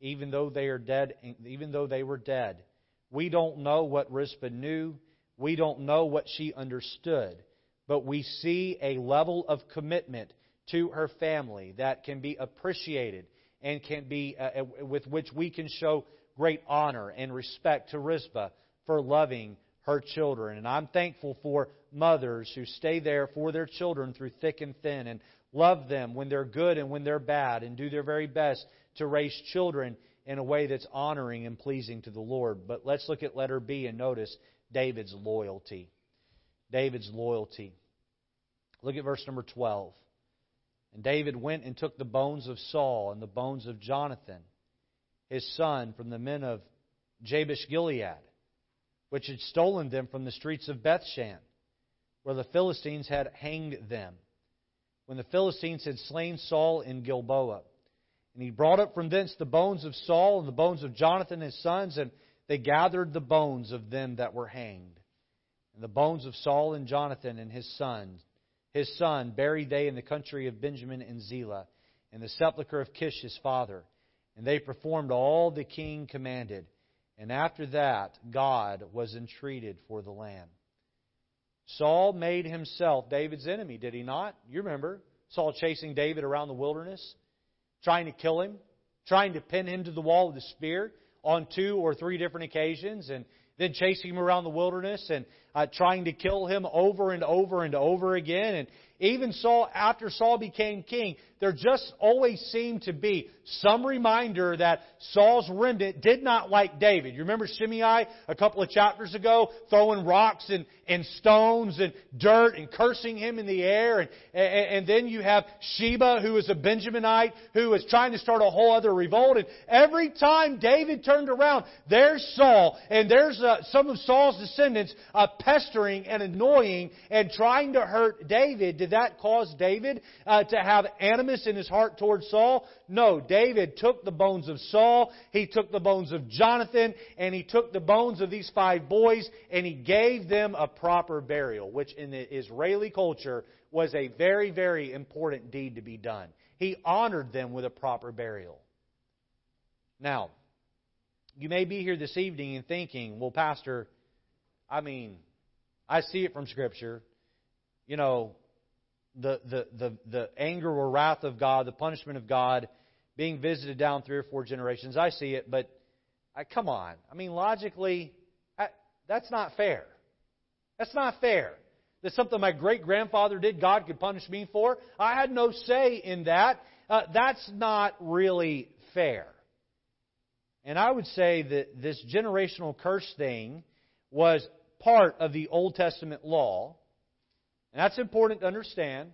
even though they are dead, even though they were dead. We don't know what Rizpah knew. We don't know what she understood. But we see a level of commitment to her family that can be appreciated and can be uh, uh, with which we can show great honor and respect to Rizpah for loving her children. And I'm thankful for mothers who stay there for their children through thick and thin and love them when they're good and when they're bad and do their very best to raise children in a way that's honoring and pleasing to the Lord. But let's look at letter B and notice David's loyalty. David's loyalty. Look at verse number 12. And David went and took the bones of Saul and the bones of Jonathan, his son, from the men of Jabesh Gilead, which had stolen them from the streets of Bethshan, where the Philistines had hanged them, when the Philistines had slain Saul in Gilboa. And he brought up from thence the bones of Saul and the bones of Jonathan his sons, and they gathered the bones of them that were hanged. And the bones of Saul and Jonathan and his sons his son, buried they in the country of Benjamin and Zelah, in the sepulchre of Kish his father. And they performed all the king commanded. And after that, God was entreated for the land. Saul made himself David's enemy, did he not? You remember Saul chasing David around the wilderness, trying to kill him, trying to pin him to the wall with a spear on two or three different occasions, and then chasing him around the wilderness and uh, trying to kill him over and over and over again. And even Saul, after Saul became king, there just always seemed to be some reminder that Saul's remnant did not like David. You remember Shimei a couple of chapters ago throwing rocks and, and stones and dirt and cursing him in the air. And, and, and then you have Sheba, who is a Benjaminite, who is trying to start a whole other revolt. And every time David turned around, there's Saul and there's uh, some of Saul's descendants uh, pestering and annoying and trying to hurt David, did that cause David uh, to have animus in his heart towards Saul? No. David took the bones of Saul, he took the bones of Jonathan, and he took the bones of these five boys, and he gave them a proper burial, which in the Israeli culture was a very, very important deed to be done. He honored them with a proper burial. Now, you may be here this evening and thinking, well, Pastor, I mean, I see it from Scripture. You know, the, the, the, the anger or wrath of God, the punishment of God being visited down three or four generations. I see it, but I, come on. I mean, logically, I, that's not fair. That's not fair. That something my great grandfather did, God could punish me for. I had no say in that. Uh, that's not really fair. And I would say that this generational curse thing was part of the Old Testament law. And that's important to understand.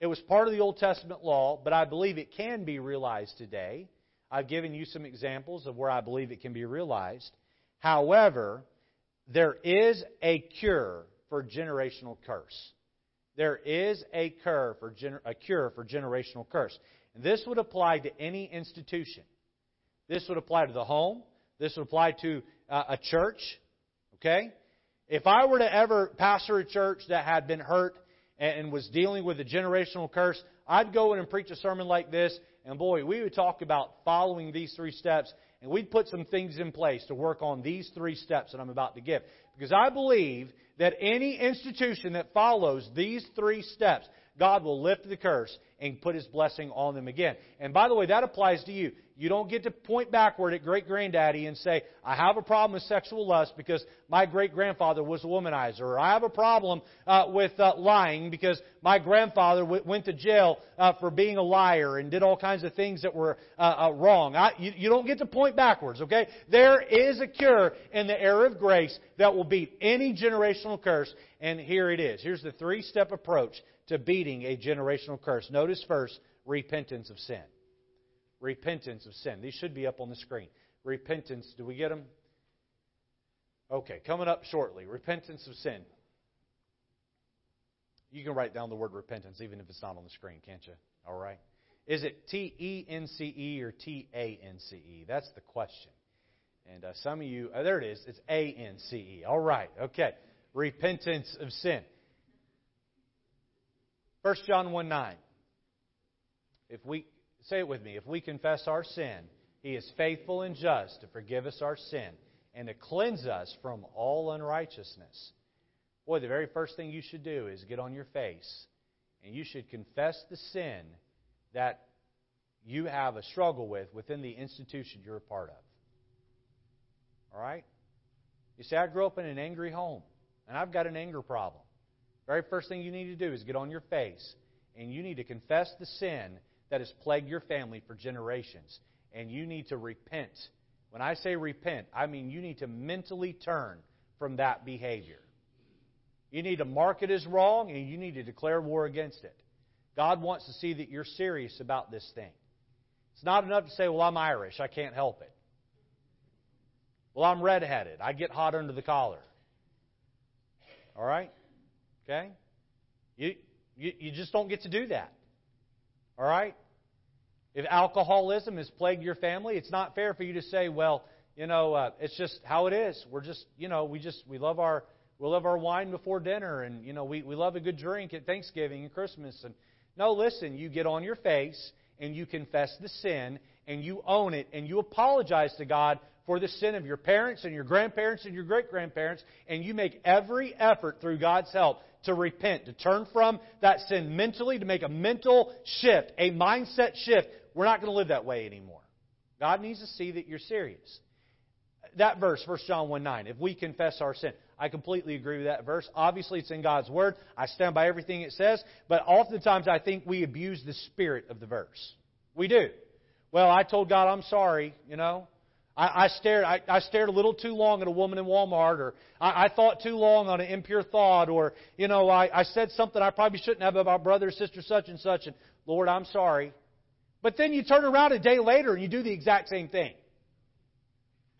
It was part of the Old Testament law, but I believe it can be realized today. I've given you some examples of where I believe it can be realized. However, there is a cure for generational curse. There is a cure for, gener- a cure for generational curse. And this would apply to any institution. This would apply to the home. This would apply to uh, a church. Okay? If I were to ever pastor a church that had been hurt and was dealing with a generational curse, I'd go in and preach a sermon like this, and boy, we would talk about following these three steps, and we'd put some things in place to work on these three steps that I'm about to give. Because I believe that any institution that follows these three steps, God will lift the curse and put His blessing on them again. And by the way, that applies to you. You don't get to point backward at great granddaddy and say, I have a problem with sexual lust because my great grandfather was a womanizer. Or I have a problem uh, with uh, lying because my grandfather w- went to jail uh, for being a liar and did all kinds of things that were uh, uh, wrong. I, you, you don't get to point backwards, okay? There is a cure in the era of grace that will beat any generational curse. And here it is. Here's the three step approach to beating a generational curse. Notice first, repentance of sin repentance of sin. These should be up on the screen. Repentance, do we get them? Okay, coming up shortly. Repentance of sin. You can write down the word repentance even if it's not on the screen, can't you? All right. Is it T E N C E or T A N C E? That's the question. And uh, some of you, uh, there it is. It's A N C E. All right. Okay. Repentance of sin. 1 John 1 9. If we Say it with me. If we confess our sin, He is faithful and just to forgive us our sin and to cleanse us from all unrighteousness. Boy, the very first thing you should do is get on your face and you should confess the sin that you have a struggle with within the institution you're a part of. All right? You say, I grew up in an angry home and I've got an anger problem. Very first thing you need to do is get on your face and you need to confess the sin that has plagued your family for generations. And you need to repent. When I say repent, I mean you need to mentally turn from that behavior. You need to mark it as wrong and you need to declare war against it. God wants to see that you're serious about this thing. It's not enough to say, well, I'm Irish. I can't help it. Well, I'm redheaded. I get hot under the collar. All right? Okay? You, you, you just don't get to do that. All right? If alcoholism has plagued your family, it's not fair for you to say, well, you know, uh, it's just how it is. We're just, you know, we just, we love our, we love our wine before dinner and, you know, we, we love a good drink at Thanksgiving and Christmas. And no, listen, you get on your face and you confess the sin and you own it and you apologize to God for the sin of your parents and your grandparents and your great grandparents, and you make every effort through God's help to repent, to turn from that sin mentally, to make a mental shift, a mindset shift. We're not going to live that way anymore. God needs to see that you're serious. That verse, 1 John 1 9, if we confess our sin, I completely agree with that verse. Obviously, it's in God's Word. I stand by everything it says, but oftentimes I think we abuse the spirit of the verse. We do. Well, I told God I'm sorry, you know. I, I stared. I, I, stared a little too long at a woman in Walmart, or I, I thought too long on an impure thought, or you know, I, I said something I probably shouldn't have about brother or sister such and such, and Lord, I'm sorry. But then you turn around a day later and you do the exact same thing.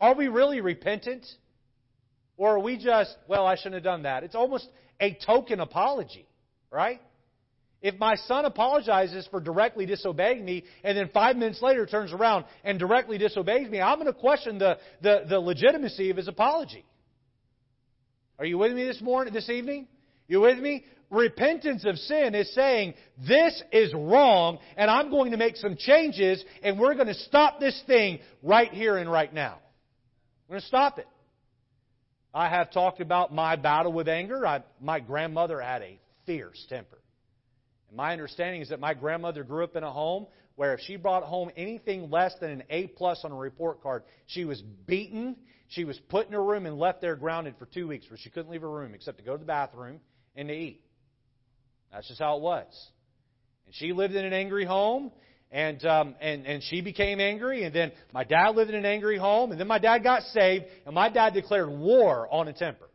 Are we really repentant? Or are we just, well, I shouldn't have done that? It's almost a token apology, right? If my son apologizes for directly disobeying me and then five minutes later turns around and directly disobeys me, I'm going to question the, the, the legitimacy of his apology. Are you with me this morning, this evening? You with me? Repentance of sin is saying, this is wrong and I'm going to make some changes and we're going to stop this thing right here and right now. We're going to stop it. I have talked about my battle with anger. I, my grandmother had a fierce temper. And my understanding is that my grandmother grew up in a home where if she brought home anything less than an A plus on a report card, she was beaten, she was put in her room and left there grounded for two weeks where she couldn't leave her room except to go to the bathroom and to eat. That's just how it was. And she lived in an angry home, and um, and and she became angry, and then my dad lived in an angry home, and then my dad got saved, and my dad declared war on a temper.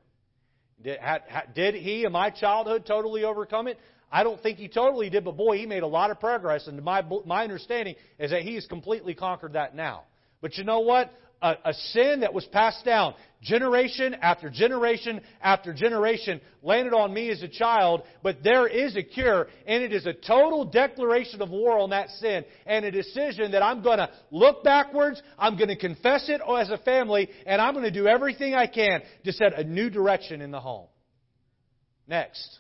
Did, had, did he in my childhood totally overcome it? I don't think he totally did, but boy, he made a lot of progress. And my my understanding is that he has completely conquered that now. But you know what? A, a, sin that was passed down generation after generation after generation landed on me as a child, but there is a cure, and it is a total declaration of war on that sin, and a decision that I'm going to look backwards, I'm going to confess it as a family, and I'm going to do everything I can to set a new direction in the home. Next.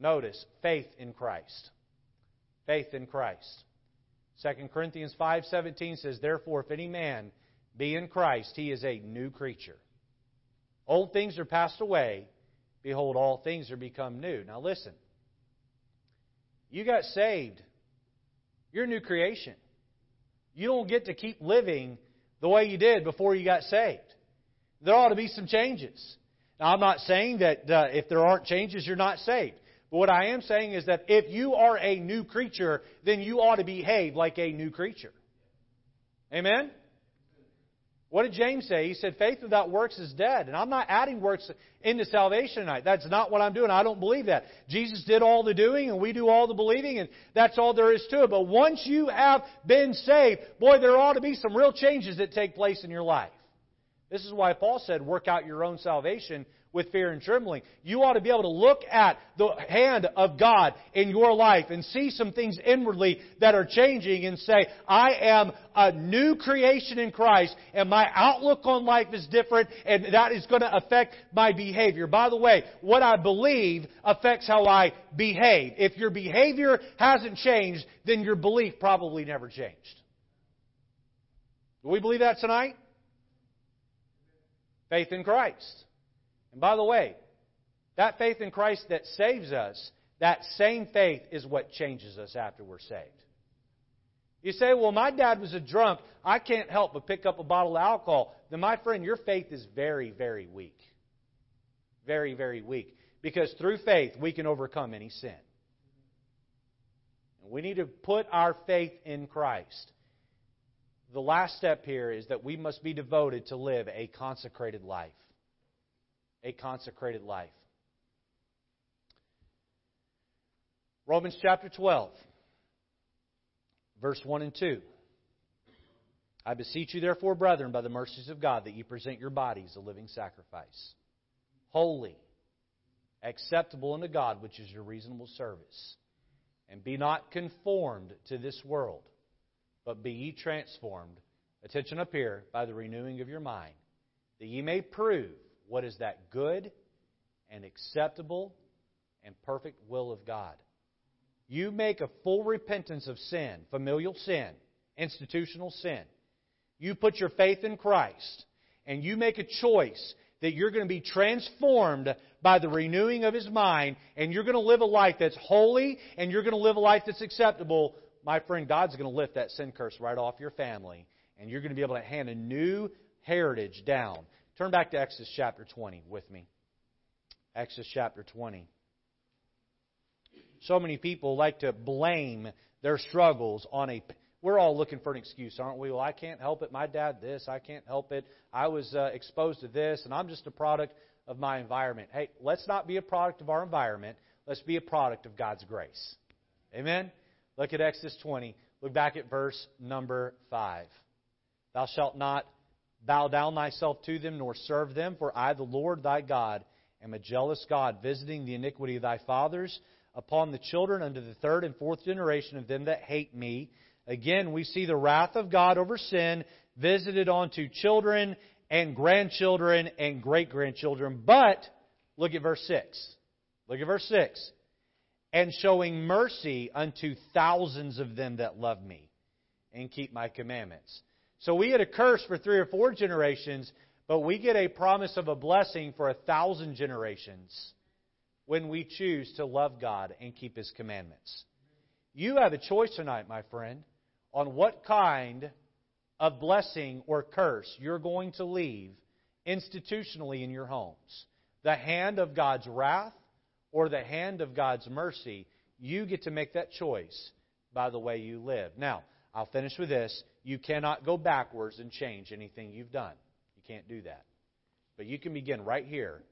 Notice faith in Christ. Faith in Christ. 2 Corinthians 5:17 says, "Therefore if any man be in Christ, he is a new creature. Old things are passed away. Behold, all things are become new. Now listen. You got saved. You're a new creation. You don't get to keep living the way you did before you got saved. There ought to be some changes. Now, I'm not saying that uh, if there aren't changes, you're not saved. But what I am saying is that if you are a new creature, then you ought to behave like a new creature. Amen? What did James say? He said, faith without works is dead. And I'm not adding works into salvation tonight. That's not what I'm doing. I don't believe that. Jesus did all the doing and we do all the believing and that's all there is to it. But once you have been saved, boy, there ought to be some real changes that take place in your life. This is why Paul said, work out your own salvation with fear and trembling. You ought to be able to look at the hand of God in your life and see some things inwardly that are changing and say, I am a new creation in Christ and my outlook on life is different and that is going to affect my behavior. By the way, what I believe affects how I behave. If your behavior hasn't changed, then your belief probably never changed. Do we believe that tonight? Faith in Christ. And by the way, that faith in Christ that saves us, that same faith is what changes us after we're saved. You say, well, my dad was a drunk. I can't help but pick up a bottle of alcohol. Then, my friend, your faith is very, very weak. Very, very weak. Because through faith, we can overcome any sin. We need to put our faith in Christ. The last step here is that we must be devoted to live a consecrated life a consecrated life. Romans chapter 12, verse 1 and 2. I beseech you, therefore, brethren, by the mercies of God, that you present your bodies a living sacrifice, holy, acceptable unto God, which is your reasonable service. And be not conformed to this world, but be ye transformed, attention up here, by the renewing of your mind, that ye may prove what is that good and acceptable and perfect will of God? You make a full repentance of sin, familial sin, institutional sin. You put your faith in Christ, and you make a choice that you're going to be transformed by the renewing of His mind, and you're going to live a life that's holy, and you're going to live a life that's acceptable. My friend, God's going to lift that sin curse right off your family, and you're going to be able to hand a new heritage down. Turn back to Exodus chapter 20 with me. Exodus chapter 20. So many people like to blame their struggles on a. We're all looking for an excuse, aren't we? Well, I can't help it. My dad, this. I can't help it. I was uh, exposed to this, and I'm just a product of my environment. Hey, let's not be a product of our environment. Let's be a product of God's grace. Amen? Look at Exodus 20. Look back at verse number 5. Thou shalt not bow down thyself to them, nor serve them, for I, the Lord thy God, am a jealous God, visiting the iniquity of thy fathers upon the children unto the third and fourth generation of them that hate me. Again, we see the wrath of God over sin visited onto children and grandchildren and great grandchildren. But, look at verse 6. Look at verse 6. And showing mercy unto thousands of them that love me and keep my commandments. So we had a curse for three or four generations, but we get a promise of a blessing for a thousand generations when we choose to love God and keep His commandments. You have a choice tonight, my friend, on what kind of blessing or curse you're going to leave institutionally in your homes. The hand of God's wrath or the hand of God's mercy. You get to make that choice by the way you live. Now, I'll finish with this. You cannot go backwards and change anything you've done. You can't do that. But you can begin right here,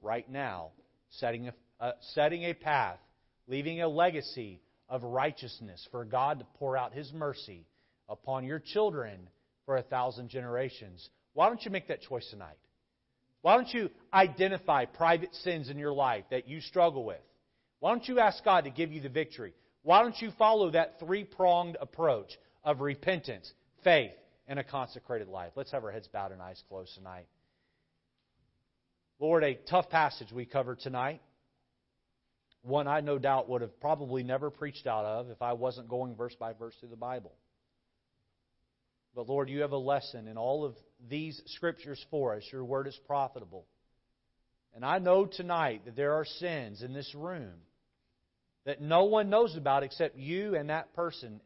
right now, setting a, uh, setting a path, leaving a legacy of righteousness for God to pour out His mercy upon your children for a thousand generations. Why don't you make that choice tonight? Why don't you identify private sins in your life that you struggle with? Why don't you ask God to give you the victory? Why don't you follow that three pronged approach of repentance, faith, and a consecrated life? Let's have our heads bowed and eyes closed tonight. Lord, a tough passage we covered tonight. One I no doubt would have probably never preached out of if I wasn't going verse by verse through the Bible. But Lord, you have a lesson in all of these scriptures for us. Your word is profitable. And I know tonight that there are sins in this room that no one knows about except you and that person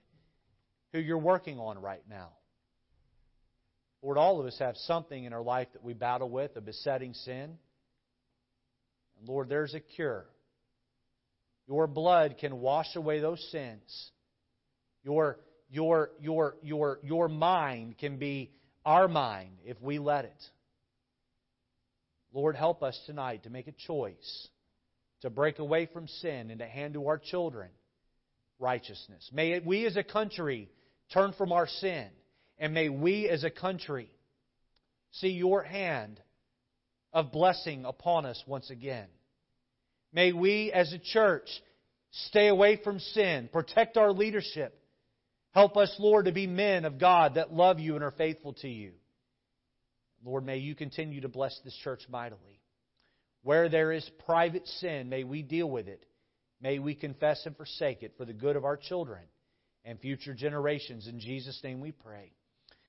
who you're working on right now. Lord, all of us have something in our life that we battle with, a besetting sin. And Lord, there's a cure. Your blood can wash away those sins. Your, your, your, your, your mind can be our mind if we let it. Lord, help us tonight to make a choice to break away from sin and to hand to our children righteousness. May we as a country turn from our sin, and may we as a country see your hand of blessing upon us once again. May we as a church stay away from sin, protect our leadership. Help us, Lord, to be men of God that love you and are faithful to you. Lord, may you continue to bless this church mightily. Where there is private sin, may we deal with it. May we confess and forsake it for the good of our children and future generations. In Jesus' name we pray.